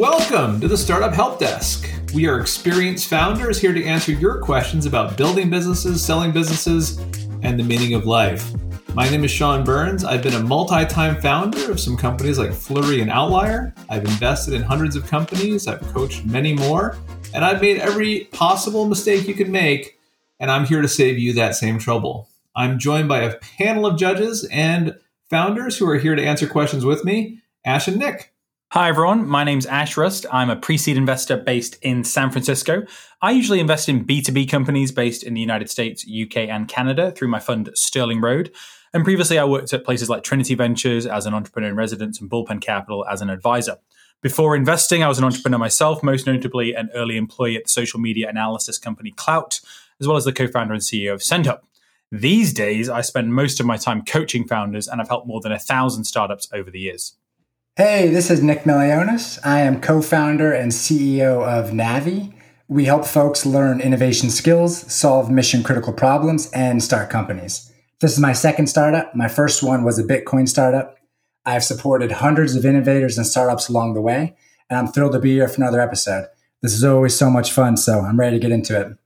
Welcome to the Startup Help Desk. We are experienced founders here to answer your questions about building businesses, selling businesses, and the meaning of life. My name is Sean Byrnes. I've been a multi time founder of some companies like Flurry and Outlier. I've invested in hundreds of companies, I've coached many more, and I've made every possible mistake you can make, and I'm here to save you that same trouble. I'm joined by a panel of judges and founders who are here to answer questions with me, Ash and Nick. Hi, everyone. My name's Ash Rust. I'm a pre seed investor based in San Francisco. I usually invest in B2B companies based in the United States, UK, and Canada through my fund Sterling Road. And previously, I worked at places like Trinity Ventures as an entrepreneur in residence and Bullpen Capital as an advisor. Before investing, I was an entrepreneur myself, most notably an early employee at the social media analysis company Klout, as well as the co founder and CEO of SendHub. These days, I spend most of my time coaching founders, and I've helped more than a thousand startups over the years. Hey, this is Nick Milionis. I am co founder and CEO of Navi. We help folks learn innovation skills, solve mission critical problems, and start companies. This is my second startup. My first one was a Bitcoin startup. I've supported hundreds of innovators and startups along the way, and I'm thrilled to be here for another episode. This is always so much fun, so I'm ready to get into it.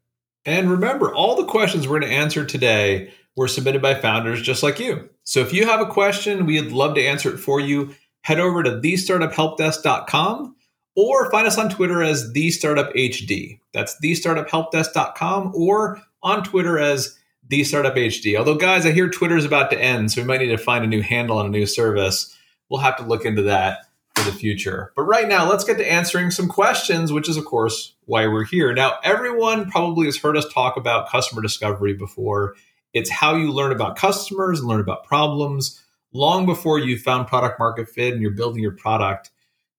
And remember, all the questions we're going to answer today were submitted by founders just like you. So if you have a question, we'd love to answer it for you head over to thestartuphelpdesk.com or find us on Twitter as thestartuphd. That's thestartuphelpdesk.com or on Twitter as thestartuphd. Although, guys, I hear Twitter is about to end, so we might need to find a new handle on a new service. We'll have to look into that for the future. But right now, let's get to answering some questions, which is, of course, why we're here. Now, everyone probably has heard us talk about customer discovery before. It's how you learn about customers and learn about problems long before you found product market fit and you're building your product.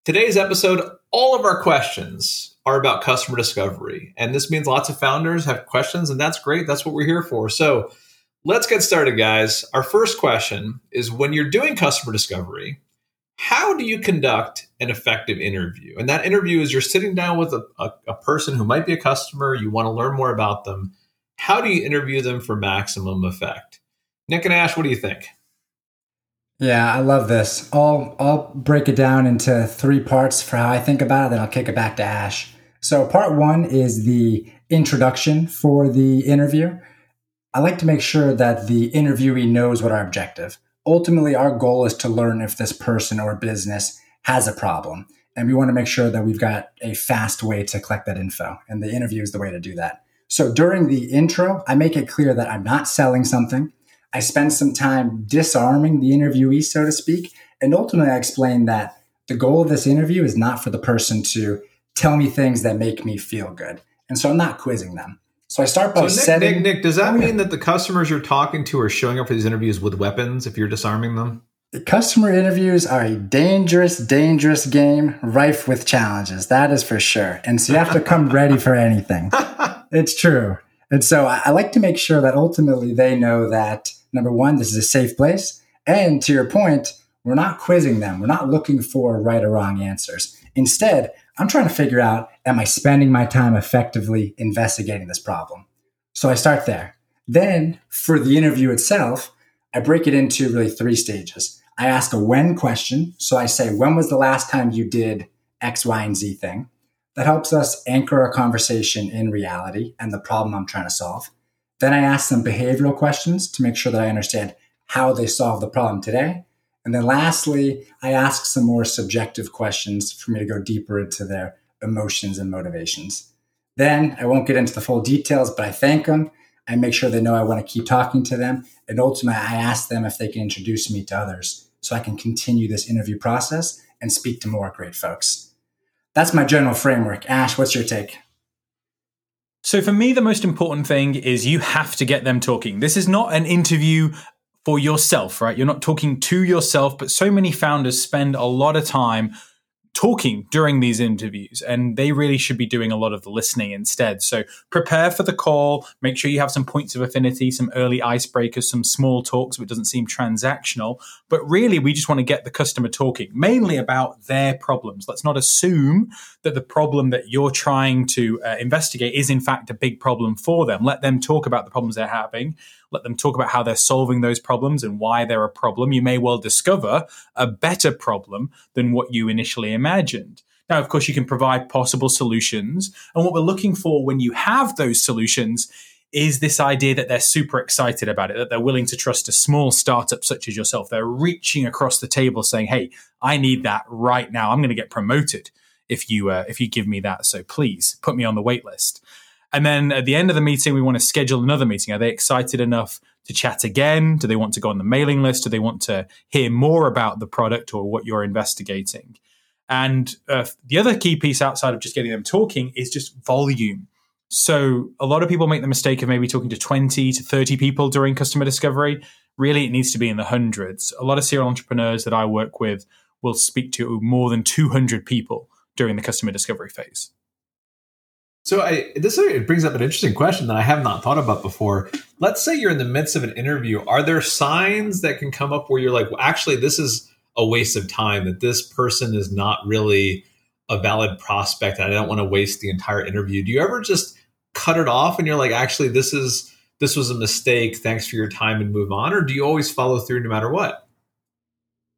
Today's episode, all of our questions are about customer discovery. And this means lots of founders have questions, and that's great. That's what we're here for. So let's get started, guys. Our first question is when you're doing customer discovery, how do you conduct an effective interview? And that interview is you're sitting down with a, a, a person who might be a customer, you want to learn more about them. How do you interview them for maximum effect? Nick and Ash, what do you think? Yeah, I love this. I'll I'll break it down into three parts for how I think about it, then I'll kick it back to Ash. So part one is the introduction for the interview. I like to make sure that the interviewee knows what our objective. Ultimately, our goal is to learn if this person or business has a problem. And we want to make sure that we've got a fast way to collect that info. And the interview is the way to do that. So during the intro, I make it clear that I'm not selling something. I spend some time disarming the interviewee, so to speak. And ultimately, I explain that the goal of this interview is not for the person to tell me things that make me feel good. And so I'm not quizzing them. So I start by so Nick, setting. Nick, Nick, does that oh, mean that the customers you're talking to are showing up for these interviews with weapons if you're disarming them? The customer interviews are a dangerous, dangerous game rife with challenges. That is for sure. And so you have to come ready for anything. It's true. And so I, I like to make sure that ultimately they know that number one, this is a safe place. And to your point, we're not quizzing them. We're not looking for right or wrong answers. Instead, I'm trying to figure out am I spending my time effectively investigating this problem? So I start there. Then for the interview itself, I break it into really three stages. I ask a when question. So I say, when was the last time you did X, Y, and Z thing? That helps us anchor our conversation in reality and the problem I'm trying to solve. Then I ask them behavioral questions to make sure that I understand how they solve the problem today. And then lastly, I ask some more subjective questions for me to go deeper into their emotions and motivations. Then I won't get into the full details, but I thank them. I make sure they know I want to keep talking to them. And ultimately, I ask them if they can introduce me to others so I can continue this interview process and speak to more great folks. That's my general framework. Ash, what's your take? So for me, the most important thing is you have to get them talking. This is not an interview for yourself, right? You're not talking to yourself, but so many founders spend a lot of time talking during these interviews and they really should be doing a lot of the listening instead. So prepare for the call. Make sure you have some points of affinity some early icebreakers some small talks so it doesn't seem transactional. But really we just want to get the customer talking mainly about their problems. Let's not assume that the problem that you're trying to uh, investigate is in fact a big problem for them. Let them talk about the problems they're having let them talk about how they're solving those problems and why they're a problem. You may well discover a better problem than what you initially imagined. Now, of course, you can provide possible solutions. And what we're looking for when you have those solutions is this idea that they're super excited about it, that they're willing to trust a small startup such as yourself. They're reaching across the table saying, Hey, I need that right now. I'm going to get promoted if you, uh, if you give me that. So please put me on the wait list. And then at the end of the meeting, we want to schedule another meeting. Are they excited enough to chat again? Do they want to go on the mailing list? Do they want to hear more about the product or what you're investigating? And uh, the other key piece outside of just getting them talking is just volume. So a lot of people make the mistake of maybe talking to 20 to 30 people during customer discovery. Really, it needs to be in the hundreds. A lot of serial entrepreneurs that I work with will speak to more than 200 people during the customer discovery phase. So I, this brings up an interesting question that I have not thought about before. Let's say you're in the midst of an interview. Are there signs that can come up where you're like, well, actually, this is a waste of time, that this person is not really a valid prospect I don't want to waste the entire interview. Do you ever just cut it off and you're like, actually, this is this was a mistake. Thanks for your time and move on? Or do you always follow through no matter what?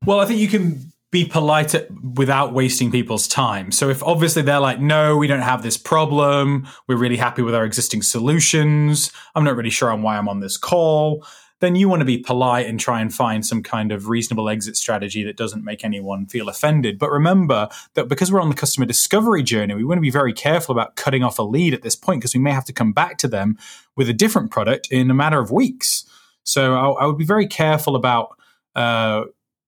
Well, I think you can be polite without wasting people's time. So if obviously they're like, no, we don't have this problem. We're really happy with our existing solutions. I'm not really sure on why I'm on this call then you want to be polite and try and find some kind of reasonable exit strategy that doesn't make anyone feel offended. But remember that because we're on the customer discovery journey, we want to be very careful about cutting off a lead at this point because we may have to come back to them with a different product in a matter of weeks. So I, I would be very careful about uh,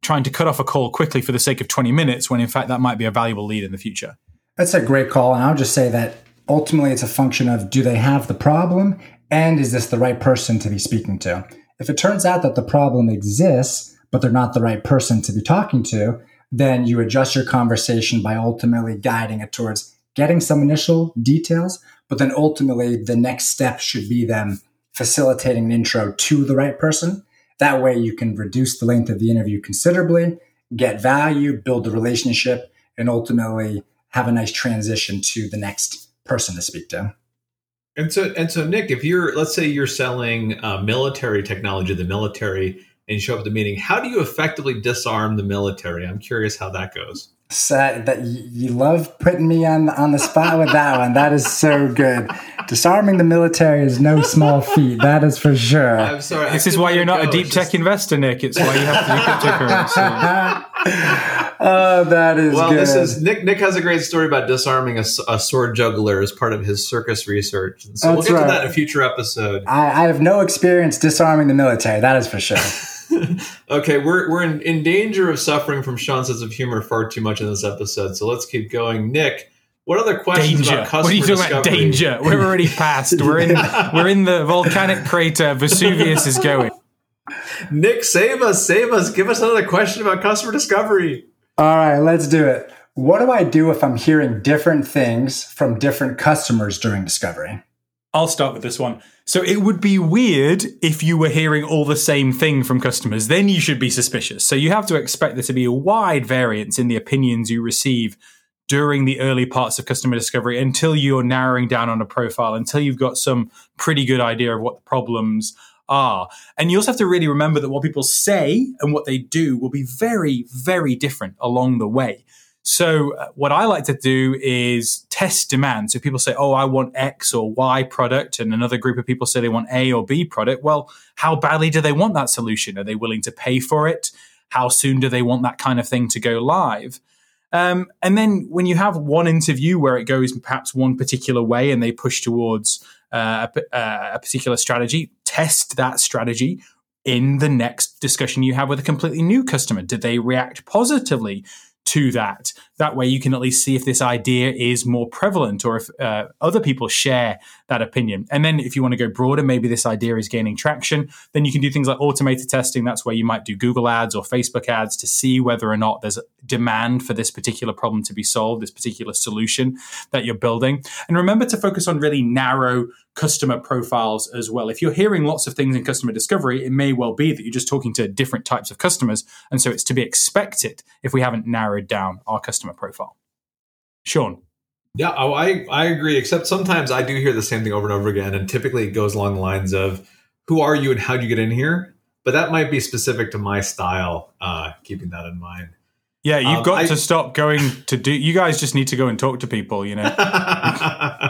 trying to cut off a call quickly for the sake of 20 minutes when in fact that might be a valuable lead in the future. That's a great call. And I'll just say that ultimately it's a function of do they have the problem and is this the right person to be speaking to? If it turns out that the problem exists, but they're not the right person to be talking to, then you adjust your conversation by ultimately guiding it towards getting some initial details, but then ultimately the next step should be them facilitating an intro to the right person. That way you can reduce the length of the interview considerably, get value, build the relationship, and ultimately have a nice transition to the next person to speak to. And so, and so, Nick, if you're, let's say, you're selling uh, military technology, the military, and you show up at the meeting, how do you effectively disarm the military? I'm curious how that goes. So that you love putting me on on the spot with that one. That is so good. Disarming the military is no small feat. That is for sure. I'm sorry. This is why you're not go. a deep tech investor, Nick. It's why you have to do cryptocurrency. oh, that is well. Good. This is Nick. Nick has a great story about disarming a, a sword juggler as part of his circus research. And so That's we'll get right. to that in a future episode. I, I have no experience disarming the military. That is for sure. okay, we're we're in, in danger of suffering from Sean's sense of humor far too much in this episode. So let's keep going. Nick, what other questions danger. about customer What are you talking discovery? about? Danger. We're already past. We're in we're in the volcanic crater Vesuvius is going. Nick, save us, save us. Give us another question about customer discovery. All right, let's do it. What do I do if I'm hearing different things from different customers during discovery? I'll start with this one. So it would be weird if you were hearing all the same thing from customers. Then you should be suspicious. So you have to expect there to be a wide variance in the opinions you receive during the early parts of customer discovery until you're narrowing down on a profile, until you've got some pretty good idea of what the problems are. And you also have to really remember that what people say and what they do will be very, very different along the way. So uh, what I like to do is test demand. So people say, "Oh, I want X or Y product," and another group of people say they want A or B product. Well, how badly do they want that solution? Are they willing to pay for it? How soon do they want that kind of thing to go live? Um, and then when you have one interview where it goes perhaps one particular way and they push towards uh, a, uh, a particular strategy, test that strategy in the next discussion you have with a completely new customer. Did they react positively to that. That way, you can at least see if this idea is more prevalent or if uh, other people share that opinion. And then, if you want to go broader, maybe this idea is gaining traction, then you can do things like automated testing. That's where you might do Google ads or Facebook ads to see whether or not there's demand for this particular problem to be solved, this particular solution that you're building. And remember to focus on really narrow customer profiles as well. If you're hearing lots of things in customer discovery, it may well be that you're just talking to different types of customers. And so it's to be expected if we haven't narrowed down our customer profile. Sean. Yeah, oh, I, I agree, except sometimes I do hear the same thing over and over again. And typically it goes along the lines of who are you and how do you get in here? But that might be specific to my style, uh, keeping that in mind. Yeah, you've Um, got I- to stop going to do. You guys just need to go and talk to people. You know.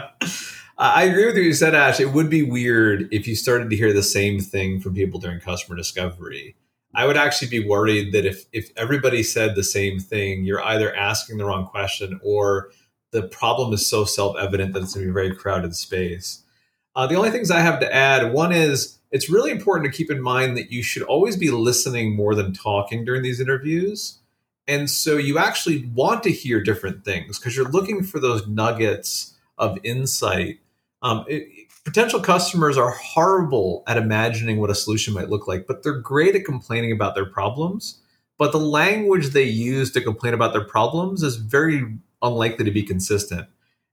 I agree with what you said, Ash. It would be weird if you started to hear the same thing from people during customer discovery. I would actually be worried that if if everybody said the same thing, you're either asking the wrong question or the problem is so self evident that it's going to be a very crowded space. Uh, the only things I have to add one is it's really important to keep in mind that you should always be listening more than talking during these interviews. And so you actually want to hear different things because you're looking for those nuggets of insight. Um, it- potential customers are horrible at imagining what a solution might look like, but they're great at complaining about their problems. But the language they use to complain about their problems is very unlikely to be consistent.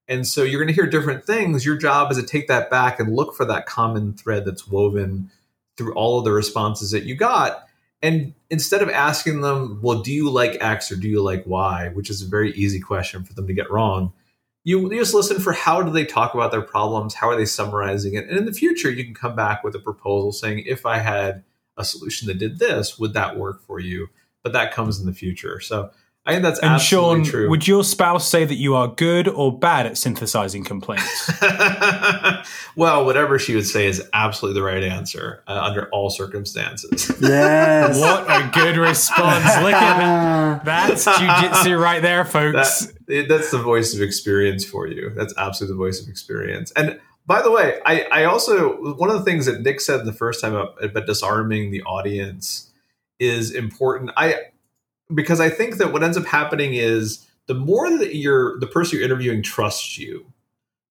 And so you're going to hear different things. Your job is to take that back and look for that common thread that's woven through all of the responses that you got. And instead of asking them, well, do you like X or do you like Y, which is a very easy question for them to get wrong, you, you just listen for how do they talk about their problems? How are they summarizing it? And in the future, you can come back with a proposal saying, if I had a solution that did this, would that work for you? But that comes in the future. So I think that's And absolutely Sean, true. would your spouse say that you are good or bad at synthesizing complaints? well, whatever she would say is absolutely the right answer uh, under all circumstances. Yes. what a good response! Look at that. That's jiu-jitsu right there, folks. That, it- that's the voice of experience for you. That's absolutely the voice of experience. And by the way, I, I also one of the things that Nick said the first time about, disarming the audience is important. I because I think that what ends up happening is the more that you're the person you're interviewing trusts you,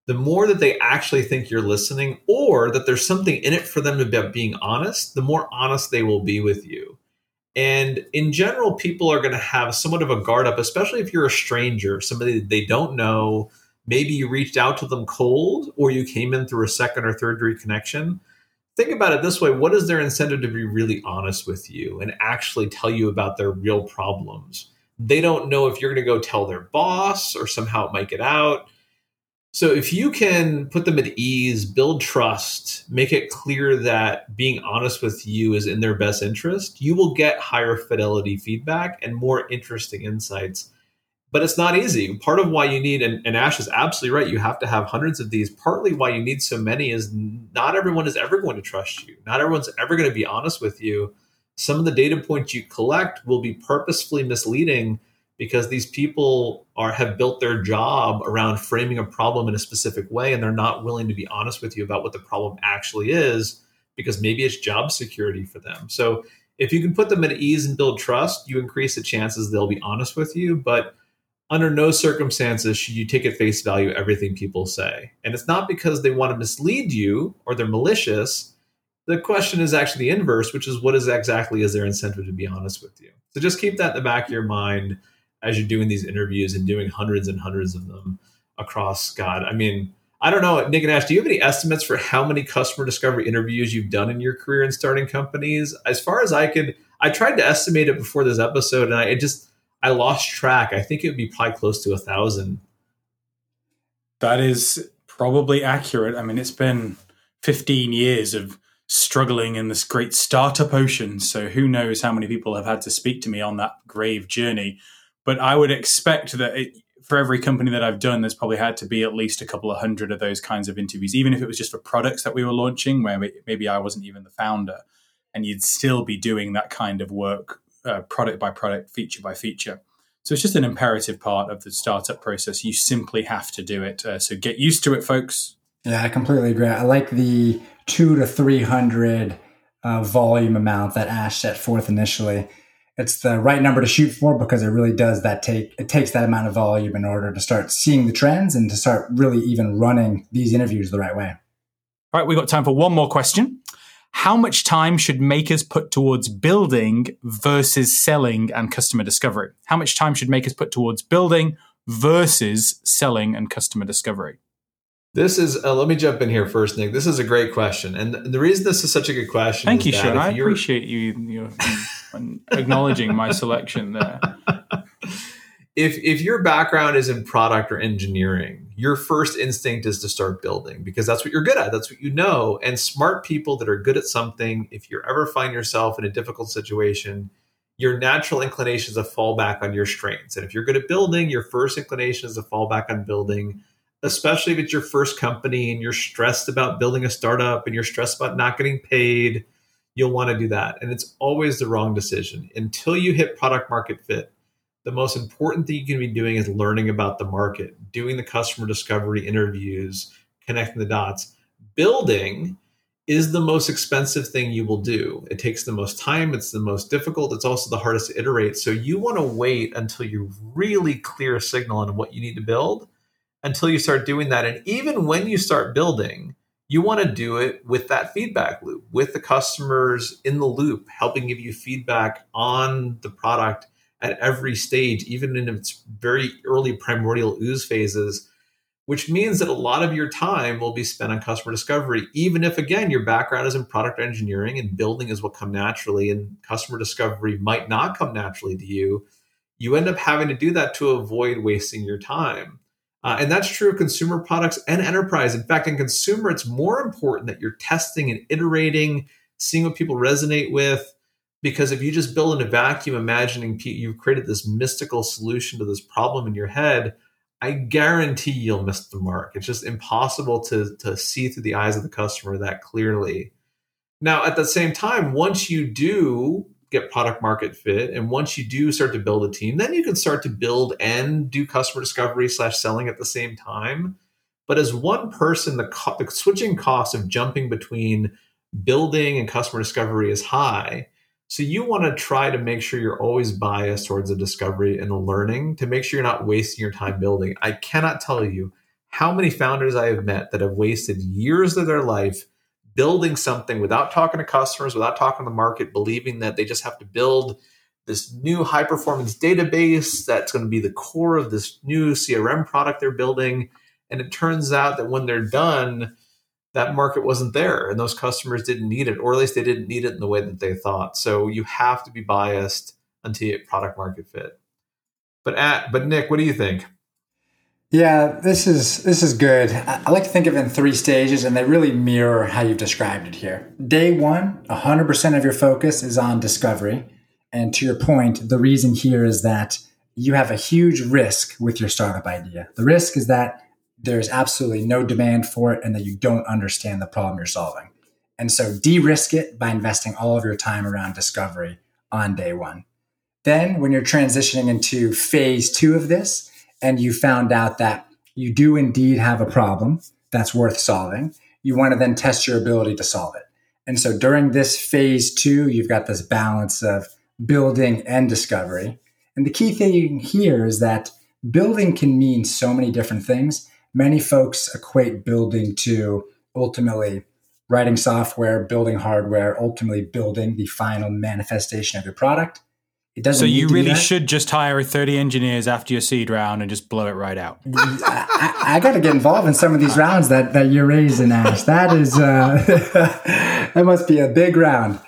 the more that they actually think you're listening, or that there's something in it for them about being honest, the more honest they will be with you. And in general, people are going to have somewhat of a guard up, especially if you're a stranger, somebody that they don't know. Maybe you reached out to them cold or you came in through a second or third degree connection. Think about it this way what is their incentive to be really honest with you and actually tell you about their real problems? They don't know if you're going to go tell their boss or somehow it might get out. So if you can put them at ease, build trust, make it clear that being honest with you is in their best interest, you will get higher fidelity feedback and more interesting insights. But it's not easy. Part of why you need, and, and Ash is absolutely right, you have to have hundreds of these. Partly why you need so many is not everyone is ever going to trust you. Not everyone's ever going to be honest with you. Some of the data points you collect will be purposefully misleading because these people are have built their job around framing a problem in a specific way and they're not willing to be honest with you about what the problem actually is because maybe it's job security for them. So if you can put them at ease and build trust, you increase the chances they'll be honest with you, but under no circumstances should you take at face value everything people say. And it's not because they want to mislead you or they're malicious. The question is actually the inverse, which is what is exactly is their incentive to be honest with you. So just keep that in the back of your mind as you're doing these interviews and doing hundreds and hundreds of them across God. I mean, I don't know, Nick and Ash, do you have any estimates for how many customer discovery interviews you've done in your career in starting companies? As far as I could, I tried to estimate it before this episode and I it just I lost track. I think it would be probably close to a thousand. That is probably accurate. I mean, it's been 15 years of struggling in this great startup ocean. So who knows how many people have had to speak to me on that grave journey. But I would expect that it, for every company that I've done, there's probably had to be at least a couple of hundred of those kinds of interviews, even if it was just for products that we were launching, where maybe I wasn't even the founder. And you'd still be doing that kind of work, uh, product by product, feature by feature. So it's just an imperative part of the startup process. You simply have to do it. Uh, so get used to it, folks. Yeah, I completely agree. I like the two to 300 uh, volume amount that Ash set forth initially. It's the right number to shoot for because it really does that take, it takes that amount of volume in order to start seeing the trends and to start really even running these interviews the right way. All right, we've got time for one more question. How much time should makers put towards building versus selling and customer discovery? How much time should makers put towards building versus selling and customer discovery? This is, uh, let me jump in here first, Nick. This is a great question. And the reason this is such a good question Thank is you, that Sean. if I you're- appreciate you, you acknowledging my selection there. if if your background is in product or engineering, your first instinct is to start building because that's what you're good at. That's what you know. And smart people that are good at something, if you ever find yourself in a difficult situation, your natural inclination is to fall back on your strengths. And if you're good at building, your first inclination is to fall back on building, especially if it's your first company and you're stressed about building a startup and you're stressed about not getting paid. You'll want to do that. And it's always the wrong decision. Until you hit product market fit, the most important thing you can be doing is learning about the market, doing the customer discovery interviews, connecting the dots. Building is the most expensive thing you will do. It takes the most time, it's the most difficult, it's also the hardest to iterate. So you want to wait until you really clear a signal on what you need to build until you start doing that. And even when you start building, you want to do it with that feedback loop, with the customers in the loop, helping give you feedback on the product at every stage, even in its very early primordial ooze phases which means that a lot of your time will be spent on customer discovery, even if, again, your background is in product engineering and building is what come naturally, and customer discovery might not come naturally to you. You end up having to do that to avoid wasting your time. Uh, and that's true of consumer products and enterprise. In fact, in consumer, it's more important that you're testing and iterating, seeing what people resonate with. Because if you just build in a vacuum, imagining you've created this mystical solution to this problem in your head, I guarantee you'll miss the mark. It's just impossible to to see through the eyes of the customer that clearly. Now, at the same time, once you do get product market fit, and once you do start to build a team, then you can start to build and do customer discovery slash selling at the same time. But as one person, the, co- the switching cost of jumping between building and customer discovery is high so you want to try to make sure you're always biased towards the discovery and the learning to make sure you're not wasting your time building. I cannot tell you how many founders I have met that have wasted years of their life building something without talking to customers, without talking to the market, believing that they just have to build this new high performance database that's going to be the core of this new CRM product they're building. And it turns out that when they're done, that market wasn't there and those customers didn't need it or at least they didn't need it in the way that they thought. So you have to be biased until you product market fit. But at but nick what do you think yeah this is this is good i like to think of it in three stages and they really mirror how you've described it here day one 100% of your focus is on discovery and to your point the reason here is that you have a huge risk with your startup idea the risk is that there's absolutely no demand for it and that you don't understand the problem you're solving. And so de risk it by investing all of your time around discovery on day one. Then, when you're transitioning into phase two of this and you found out that you do indeed have a problem that's worth solving, you want to then test your ability to solve it. And so during this phase two, you've got this balance of building and discovery. And the key thing here is that building can mean so many different things many folks equate building to ultimately writing software, building hardware, ultimately building the final manifestation of your product. It doesn't. So you really should just hire 30 engineers after your seed round and just blow it right out. I, I got to get involved in some of these rounds that that you're raising, Ash. That is uh, that must be a big round.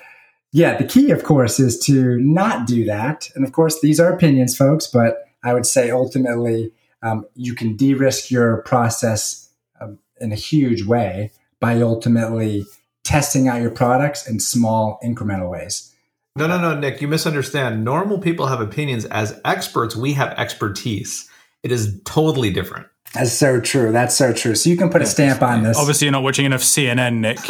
Yeah, the key, of course, is to not do that. And of course, these are opinions, folks. But I would say ultimately, um, you can de-risk your process um, in a huge way by ultimately testing out your products in small incremental ways. No, no, no, Nick, you misunderstand. Normal people have opinions. As experts, we have expertise. It is totally different. That's so true. That's so true. So you can put a stamp on this. Obviously, you're not watching enough CNN, Nick.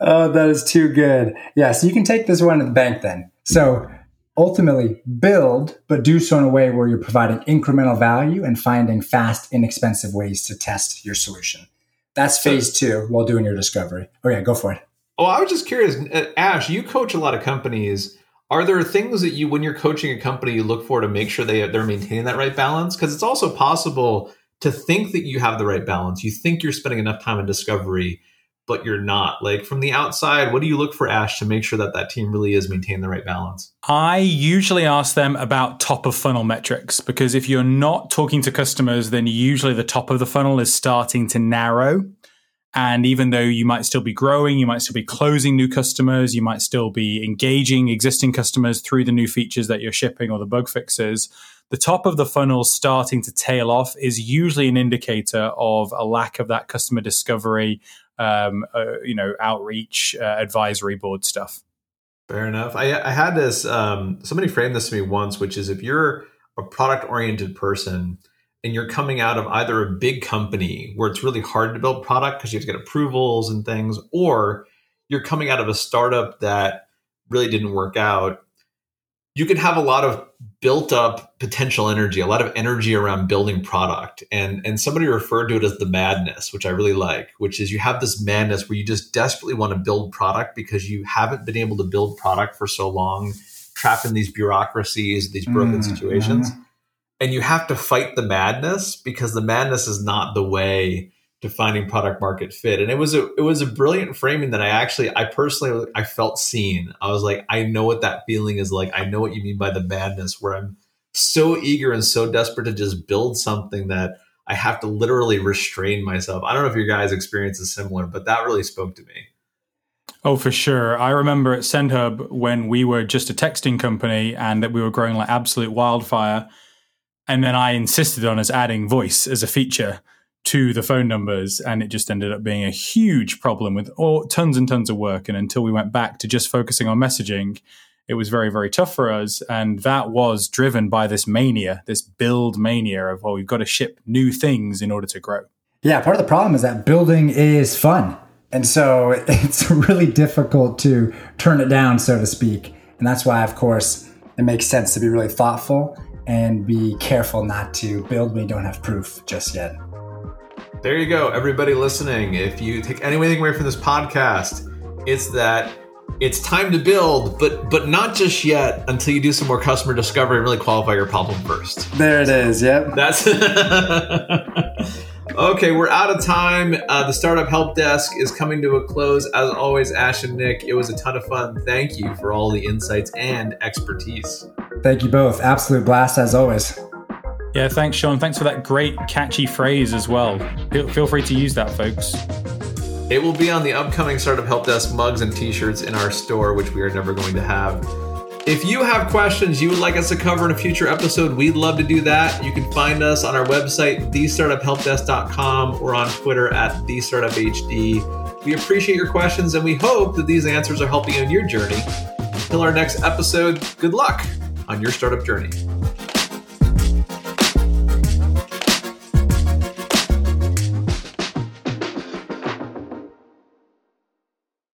oh, that is too good. Yeah, so you can take this one to the bank then. So ultimately build, but do so in a way where you're providing incremental value and finding fast, inexpensive ways to test your solution. That's phase two while doing your discovery. Oh, yeah, go for it. Oh, I was just curious. Uh, Ash, you coach a lot of companies. Are there things that you, when you're coaching a company, you look for to make sure they, they're maintaining that right balance? Because it's also possible to think that you have the right balance. You think you're spending enough time on discovery, but you're not like from the outside what do you look for ash to make sure that that team really is maintaining the right balance i usually ask them about top of funnel metrics because if you're not talking to customers then usually the top of the funnel is starting to narrow and even though you might still be growing you might still be closing new customers you might still be engaging existing customers through the new features that you're shipping or the bug fixes the top of the funnel starting to tail off is usually an indicator of a lack of that customer discovery um, uh, you know, outreach, uh, advisory board stuff. Fair enough. I, I had this, um, somebody framed this to me once, which is if you're a product oriented person and you're coming out of either a big company where it's really hard to build product because you have to get approvals and things, or you're coming out of a startup that really didn't work out, you can have a lot of built up potential energy, a lot of energy around building product. And, and somebody referred to it as the madness, which I really like, which is you have this madness where you just desperately want to build product because you haven't been able to build product for so long, trapped in these bureaucracies, these broken mm-hmm. situations. And you have to fight the madness because the madness is not the way to finding product market fit. And it was a it was a brilliant framing that i actually i personally i felt seen. I was like i know what that feeling is like. I know what you mean by the madness where i'm so eager and so desperate to just build something that i have to literally restrain myself. I don't know if your guys experience is similar but that really spoke to me. Oh, for sure. I remember at SendHub when we were just a texting company and that we were growing like absolute wildfire. And then I insisted on us adding voice as a feature to the phone numbers, and it just ended up being a huge problem with all, tons and tons of work. And until we went back to just focusing on messaging, it was very, very tough for us. And that was driven by this mania, this build mania of, well, we've got to ship new things in order to grow. Yeah, part of the problem is that building is fun. And so it's really difficult to turn it down, so to speak. And that's why, of course, it makes sense to be really thoughtful and be careful not to build when you don't have proof just yet. There you go, everybody listening. If you take anything away from this podcast, it's that it's time to build, but but not just yet until you do some more customer discovery and really qualify your problem first. There it is. Yep. That's okay. We're out of time. Uh, the startup help desk is coming to a close. As always, Ash and Nick, it was a ton of fun. Thank you for all the insights and expertise. Thank you both. Absolute blast as always. Yeah, thanks, Sean. Thanks for that great, catchy phrase as well. Feel, feel free to use that, folks. It will be on the upcoming Startup Help Desk mugs and t shirts in our store, which we are never going to have. If you have questions you would like us to cover in a future episode, we'd love to do that. You can find us on our website, thestartuphelpdesk.com, or on Twitter at thestartuphd. We appreciate your questions and we hope that these answers are helping you in your journey. Until our next episode, good luck on your startup journey.